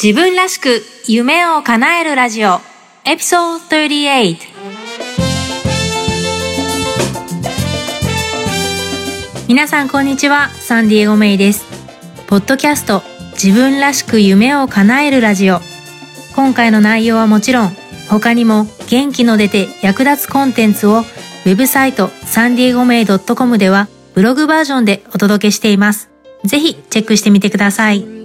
自分らしく夢を叶えるラジオ。エピソード38皆さんこんにちは。サンディエゴメイです。ポッドキャスト。自分らしく夢を叶えるラジオ。今回の内容はもちろん他にも元気の出て役立つコンテンツをウェブサイトサンディエゴメイ .com ではブログバージョンでお届けしています。ぜひチェックしてみてください。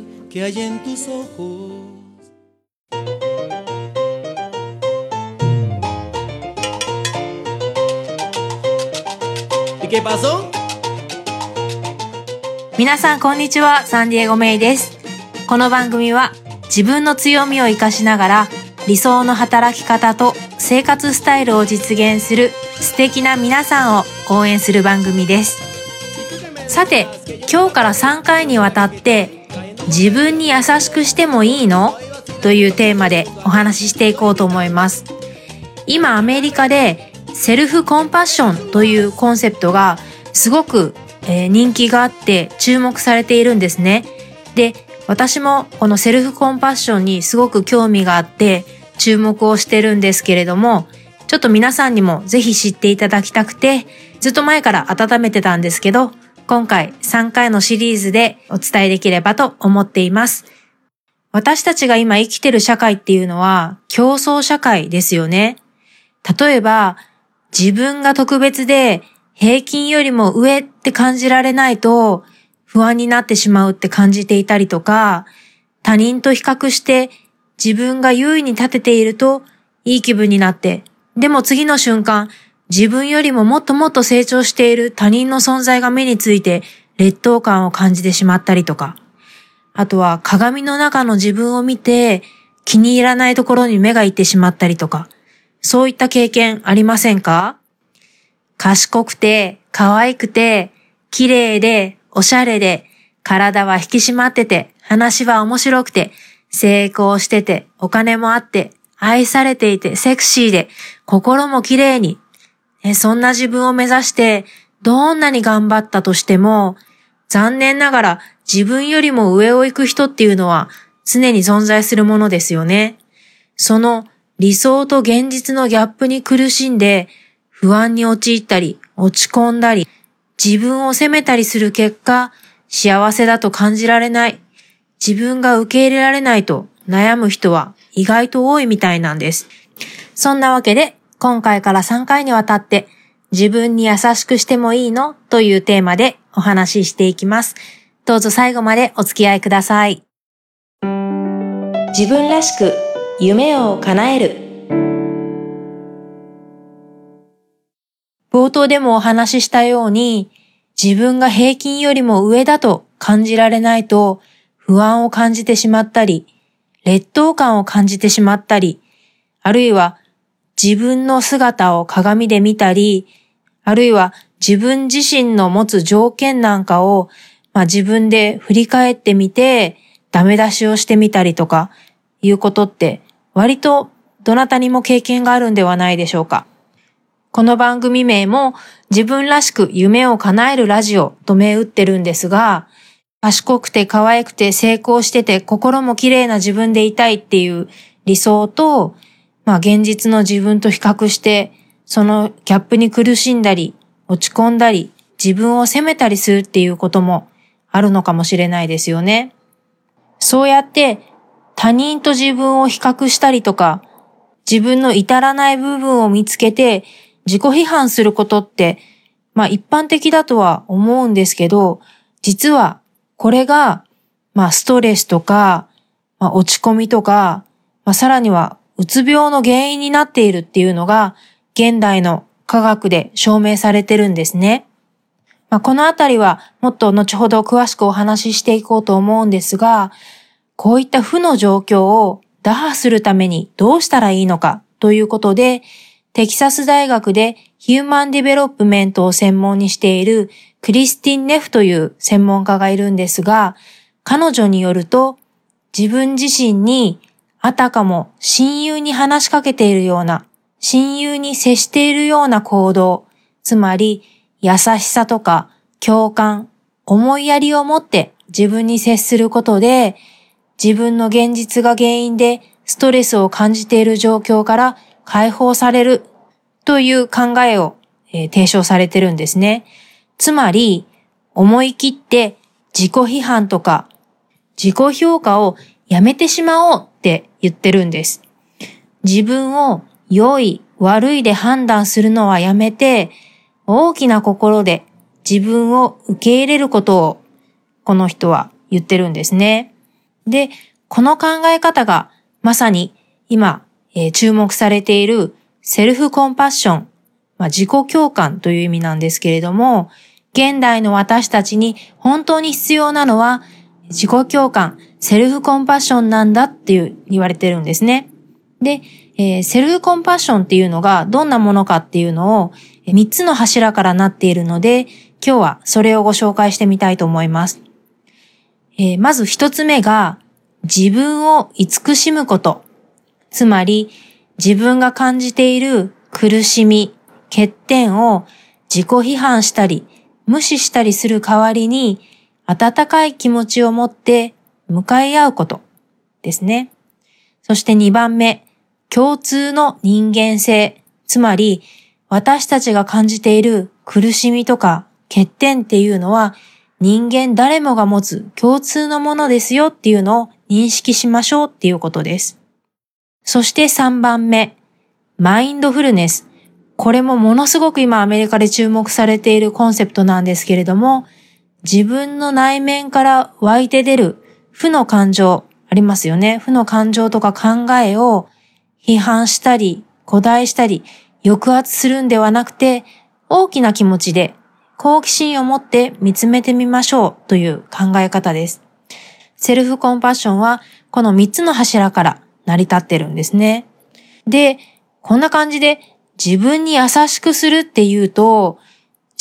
皆さんこんにちは、サンディエゴメイです。この番組は自分の強みを活かしながら理想の働き方と生活スタイルを実現する素敵な皆さんを応援する番組です。さて、今日から3回にわたって自分に優しくしてもいいの？というテーマでお話ししていこうと思います。今アメリカでセルフコンパッションというコンセプトがすごく、人気があって注目されているんですね。で、私もこのセルフコンパッションにすごく興味があって注目をしてるんですけれども、ちょっと皆さんにもぜひ知っていただきたくて、ずっと前から温めてたんですけど、今回3回のシリーズでお伝えできればと思っています。私たちが今生きてる社会っていうのは競争社会ですよね。例えば、自分が特別で平均よりも上って感じられないと不安になってしまうって感じていたりとか、他人と比較して自分が優位に立てているといい気分になって、でも次の瞬間、自分よりももっともっと成長している他人の存在が目について劣等感を感じてしまったりとか、あとは鏡の中の自分を見て気に入らないところに目がいってしまったりとか、そういった経験ありませんか？賢くて、可愛くて、綺麗で、おしゃれで、体は引き締まってて、話は面白くて、成功してて、お金もあって、愛されていて、セクシーで、心も綺麗に。そんな自分を目指して、どんなに頑張ったとしても、残念ながら自分よりも上を行く人っていうのは常に存在するものですよね。その理想と現実のギャップに苦しんで、不安に陥ったり、落ち込んだり、自分を責めたりする結果、幸せだと感じられない、自分が受け入れられないと悩む人は意外と多いみたいなんです。そんなわけで、今回から3回にわたって自分に優しくしてもいいの？というテーマでお話ししていきます。どうぞ最後までお付き合いください。自分らしく夢を叶える冒頭でもお話ししたように、自分が平均よりも上だと感じられないと不安を感じてしまったり、劣等感を感じてしまったり、あるいは自分の姿を鏡で見たり、あるいは自分自身の持つ条件なんかを、まあ、自分で振り返ってみて、ダメ出しをしてみたりとか、いうことって、割とどなたにも経験があるんではないでしょうか。この番組名も自分らしく夢を叶えるラジオと銘打ってるんですが、賢くて可愛くて成功してて心も綺麗な自分でいたいっていう理想と、まあ現実の自分と比較して、そのギャップに苦しんだり、落ち込んだり、自分を責めたりするっていうこともあるのかもしれないですよね。そうやって他人と自分を比較したりとか、自分の至らない部分を見つけて自己批判することって、まあ一般的だとは思うんですけど、実はこれが、まあストレスとか、まあ、落ち込みとか、まあ、さらにはうつ病の原因になっているっていうのが、現代の科学で証明されてるんですね。まあ、このあたりはもっと後ほど詳しくお話ししていこうと思うんですが、こういった負の状況を打破するためにどうしたらいいのかということで、テキサス大学でヒューマンディベロップメントを専門にしているクリスティン・ネフという専門家がいるんですが、彼女によると自分自身にあたかも親友に話しかけているような、親友に接しているような行動、つまり優しさとか共感、思いやりを持って自分に接することで、自分の現実が原因でストレスを感じている状況から解放されるという考えを、え、提唱されてるんですね。つまり、思い切って自己批判とか自己評価をやめてしまおうって言ってるんです。自分を良い、悪いで判断するのはやめて、大きな心で自分を受け入れることをこの人は言ってるんですね。で、この考え方がまさに今、えー、注目されているセルフコンパッション、まあ、自己共感という意味なんですけれども、現代の私たちに本当に必要なのは自己共感、セルフコンパッションなんだっていう言われてるんですね。で、えー、セルフコンパッションっていうのがどんなものかっていうのを3つの柱からなっているので、今日はそれをご紹介してみたいと思います。えー、まず1つ目が自分を慈しむこと。つまり、自分が感じている苦しみ、欠点を自己批判したり、無視したりする代わりに、温かい気持ちを持って向かい合うことですね。そして2番目、共通の人間性。つまり、私たちが感じている苦しみとか欠点っていうのは人間誰もが持つ共通のものですよっていうのを認識しましょうっていうことです。そして3番目、マインドフルネス。これもものすごく今アメリカで注目されているコンセプトなんですけれども、自分の内面から湧いて出る負の感情ありますよね。負の感情とか考えを批判したり、古代したり、抑圧するんではなくて、大きな気持ちで好奇心を持って見つめてみましょうという考え方です。セルフコンパッションはこの3つの柱から成り立ってるんですね。で、こんな感じで自分に優しくするっていうと、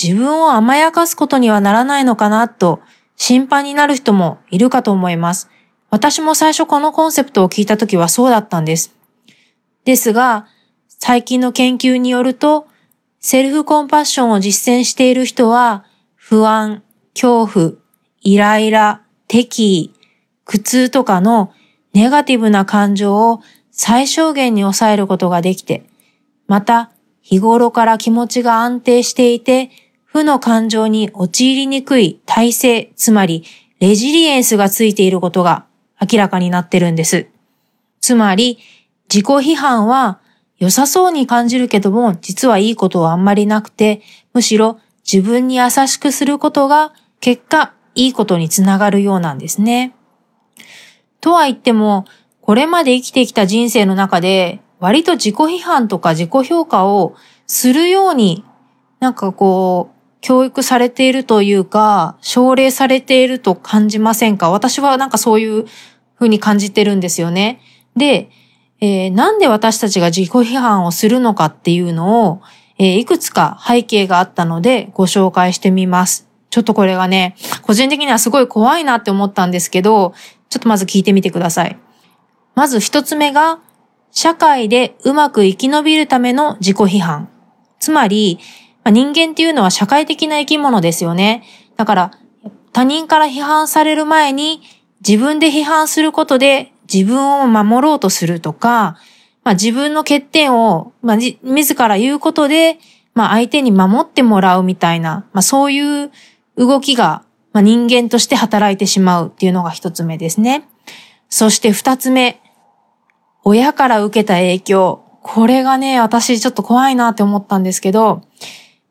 自分を甘やかすことにはならないのかなと心配になる人もいるかと思います。私も最初このコンセプトを聞いた時はそうだったんです。ですが、最近の研究によると、セルフコンパッションを実践している人は、不安、恐怖、イライラ、敵意、苦痛とかのネガティブな感情を最小限に抑えることができて、また日頃から気持ちが安定していて、負の感情に陥りにくい体制、つまりレジリエンスがついていることが明らかになってるんです。つまり、自己批判は良さそうに感じるけども、実はいいことはあんまりなくて、むしろ自分に優しくすることが結果いいことにつながるようなんですね。とは言っても、これまで生きてきた人生の中で、割と自己批判とか自己評価をするように、なんかこう、教育されているというか、奨励されていると感じませんか？私はなんかそういうふうに感じてるんですよね。で、えー、なんで私たちが自己批判をするのかっていうのを、えー、いくつか背景があったのでご紹介してみます。ちょっとこれがね、個人的にはすごい怖いなって思ったんですけど、ちょっとまず聞いてみてください。まず一つ目が、社会でうまく生き延びるための自己批判。つまり、人間っていうのは社会的な生き物ですよね。だから、他人から批判される前に自分で批判することで自分を守ろうとするとか、まあ、自分の欠点を、まあ、自ら言うことで、まあ、相手に守ってもらうみたいな、まあ、そういう動きがまあ、人間として働いてしまうっていうのが一つ目ですね。そして二つ目、親から受けた影響。これがね、私ちょっと怖いなって思ったんですけど、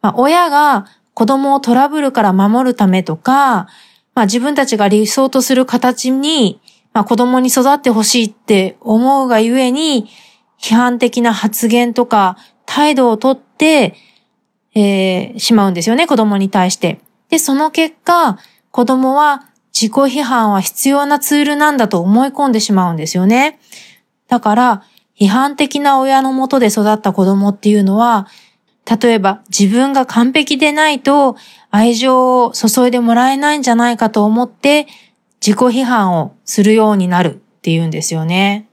まあ、親が子供をトラブルから守るためとか、まあ、自分たちが理想とする形に、まあ、子供に育ってほしいって思うがゆえに、批判的な発言とか態度をとって、えー、しまうんですよね、子供に対して。で、その結果、子供は自己批判は必要なツールなんだと思い込んでしまうんですよね。だから、批判的な親のもとで育った子供っていうのは、例えば自分が完璧でないと愛情を注いでもらえないんじゃないかと思って自己批判をするようになるっていうんですよね。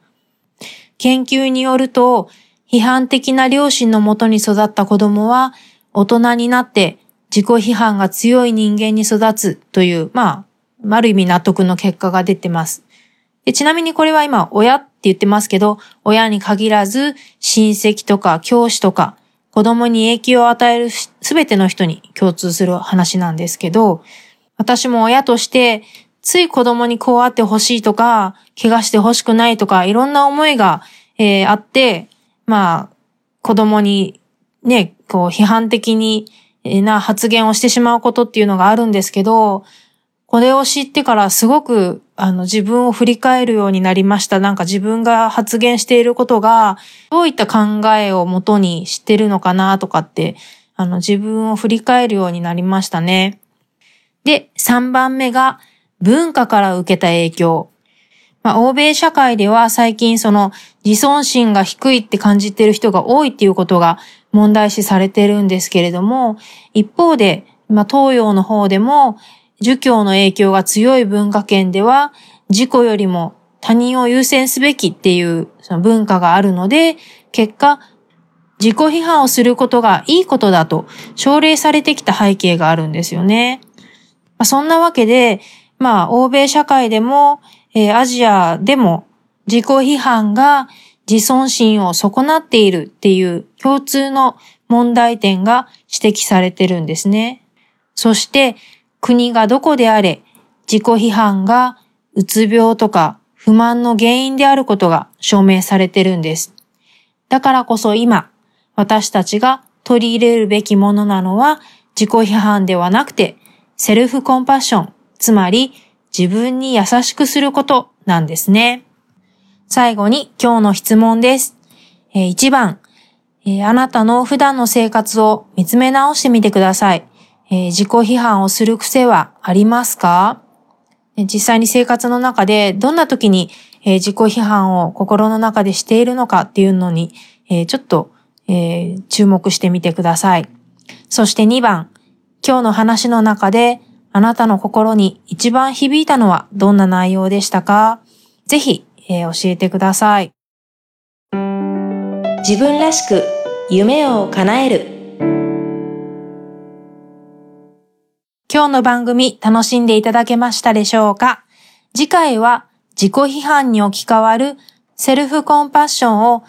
研究によると、批判的な両親のもとに育った子供は大人になって自己批判が強い人間に育つという、まあ、ある意味納得の結果が出てます。でちなみにこれは今、親って言ってますけど、親に限らず、親戚とか教師とか、子供に影響を与えるすべての人に共通する話なんですけど、私も親として、つい子供にこうあってほしいとか、怪我してほしくないとか、いろんな思いが、えー、あって、まあ、子供にね、こう批判的にな発言をしてしまうことっていうのがあるんですけど、これを知ってからすごくあの自分を振り返るようになりました。なんか自分が発言していることがどういった考えをもとに知ってるのかなとかって、あの自分を振り返るようになりましたね。で、3番目が文化から受けた影響。まあ、欧米社会では最近その自尊心が低いって感じてる人が多いっていうことが問題視されてるんですけれども、一方で、まあ、東洋の方でも、儒教の影響が強い文化圏では、自己よりも他人を優先すべきっていうその文化があるので、結果、自己批判をすることがいいことだと奨励されてきた背景があるんですよね。まあ、そんなわけで、まあ、欧米社会でも、えー、アジアでも自己批判が自尊心を損なっているっていう共通の問題点が指摘されてるんですね。そして国がどこであれ自己批判がうつ病とか不満の原因であることが証明されてるんです。だからこそ今私たちが取り入れるべきものなのは自己批判ではなくてセルフコンパッション、つまり自分に優しくすることなんですね。最後に今日の質問です。えー、1番、あなたの普段の生活を見つめ直してみてください。えー、自己批判をする癖はありますか？実際に生活の中でどんな時に、え自己批判を心の中でしているのかっていうのに、えちょっと、え注目してみてください。そして2番、今日の話の中であなたの心に一番響いたのはどんな内容でしたか？ぜひえー、教えてください。自分らしく夢を叶える。今日の番組楽しんでいただけましたでしょうか？次回は自己批判に置き換わるセルフコンパッションを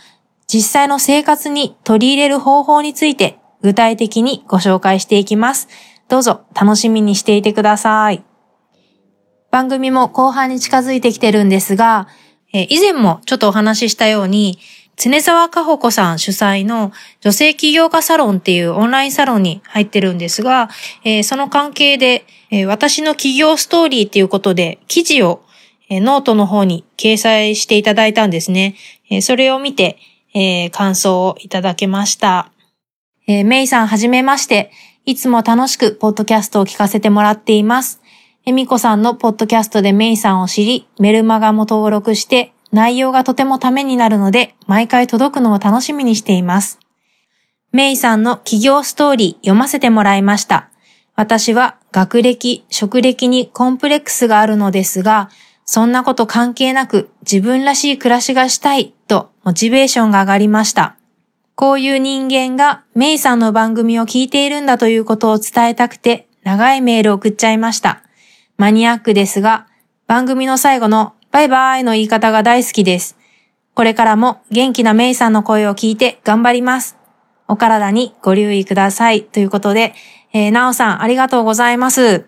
実際の生活に取り入れる方法について具体的にご紹介していきます。どうぞ楽しみにしていてください。番組も後半に近づいてきてるんですが、以前もちょっとお話ししたように、常沢かほこさん主催の女性起業家サロンっていうオンラインサロンに入ってるんですが、えー、その関係で、えー、私の起業ストーリーっていうことで記事を、えー、ノートの方に掲載していただいたんですね。えそれを見て、え感想をいただけました。えメイさんはじめまして。いつも楽しくポッドキャストを聞かせてもらっています。えみこさんのポッドキャストでメイさんを知り、メルマガも登録して、内容がとてもためになるので、毎回届くのを楽しみにしています。メイさんの企業ストーリー読ませてもらいました。私は学歴、職歴にコンプレックスがあるのですが、そんなこと関係なく自分らしい暮らしがしたいとモチベーションが上がりました。こういう人間がメイさんの番組を聞いているんだということを伝えたくて長いメールを送っちゃいました。マニアックですが、番組の最後のバイバイの言い方が大好きです。これからも元気なメイさんの声を聞いて頑張ります。お体にご留意ください。ということで、えー、なおさんありがとうございます。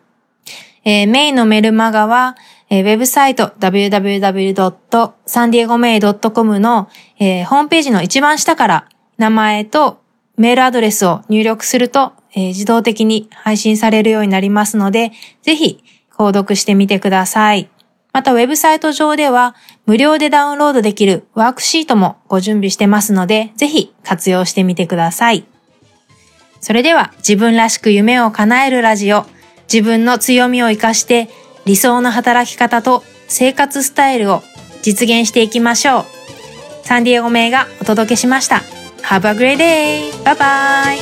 えー、メイのメルマガは、えー、ウェブサイト www.sandiegomei.com の、えー、ホームページの一番下から名前とメールアドレスを入力すると、えー、自動的に配信されるようになりますので、ぜひ購読してみてください。またウェブサイト上では無料でダウンロードできるワークシートもご準備してますので、ぜひ活用してみてください。それでは自分らしく夢を叶えるラジオ、自分の強みを活かして理想の働き方と生活スタイルを実現していきましょう。サンディエゴ名がお届けしました。Have a great day! Bye bye!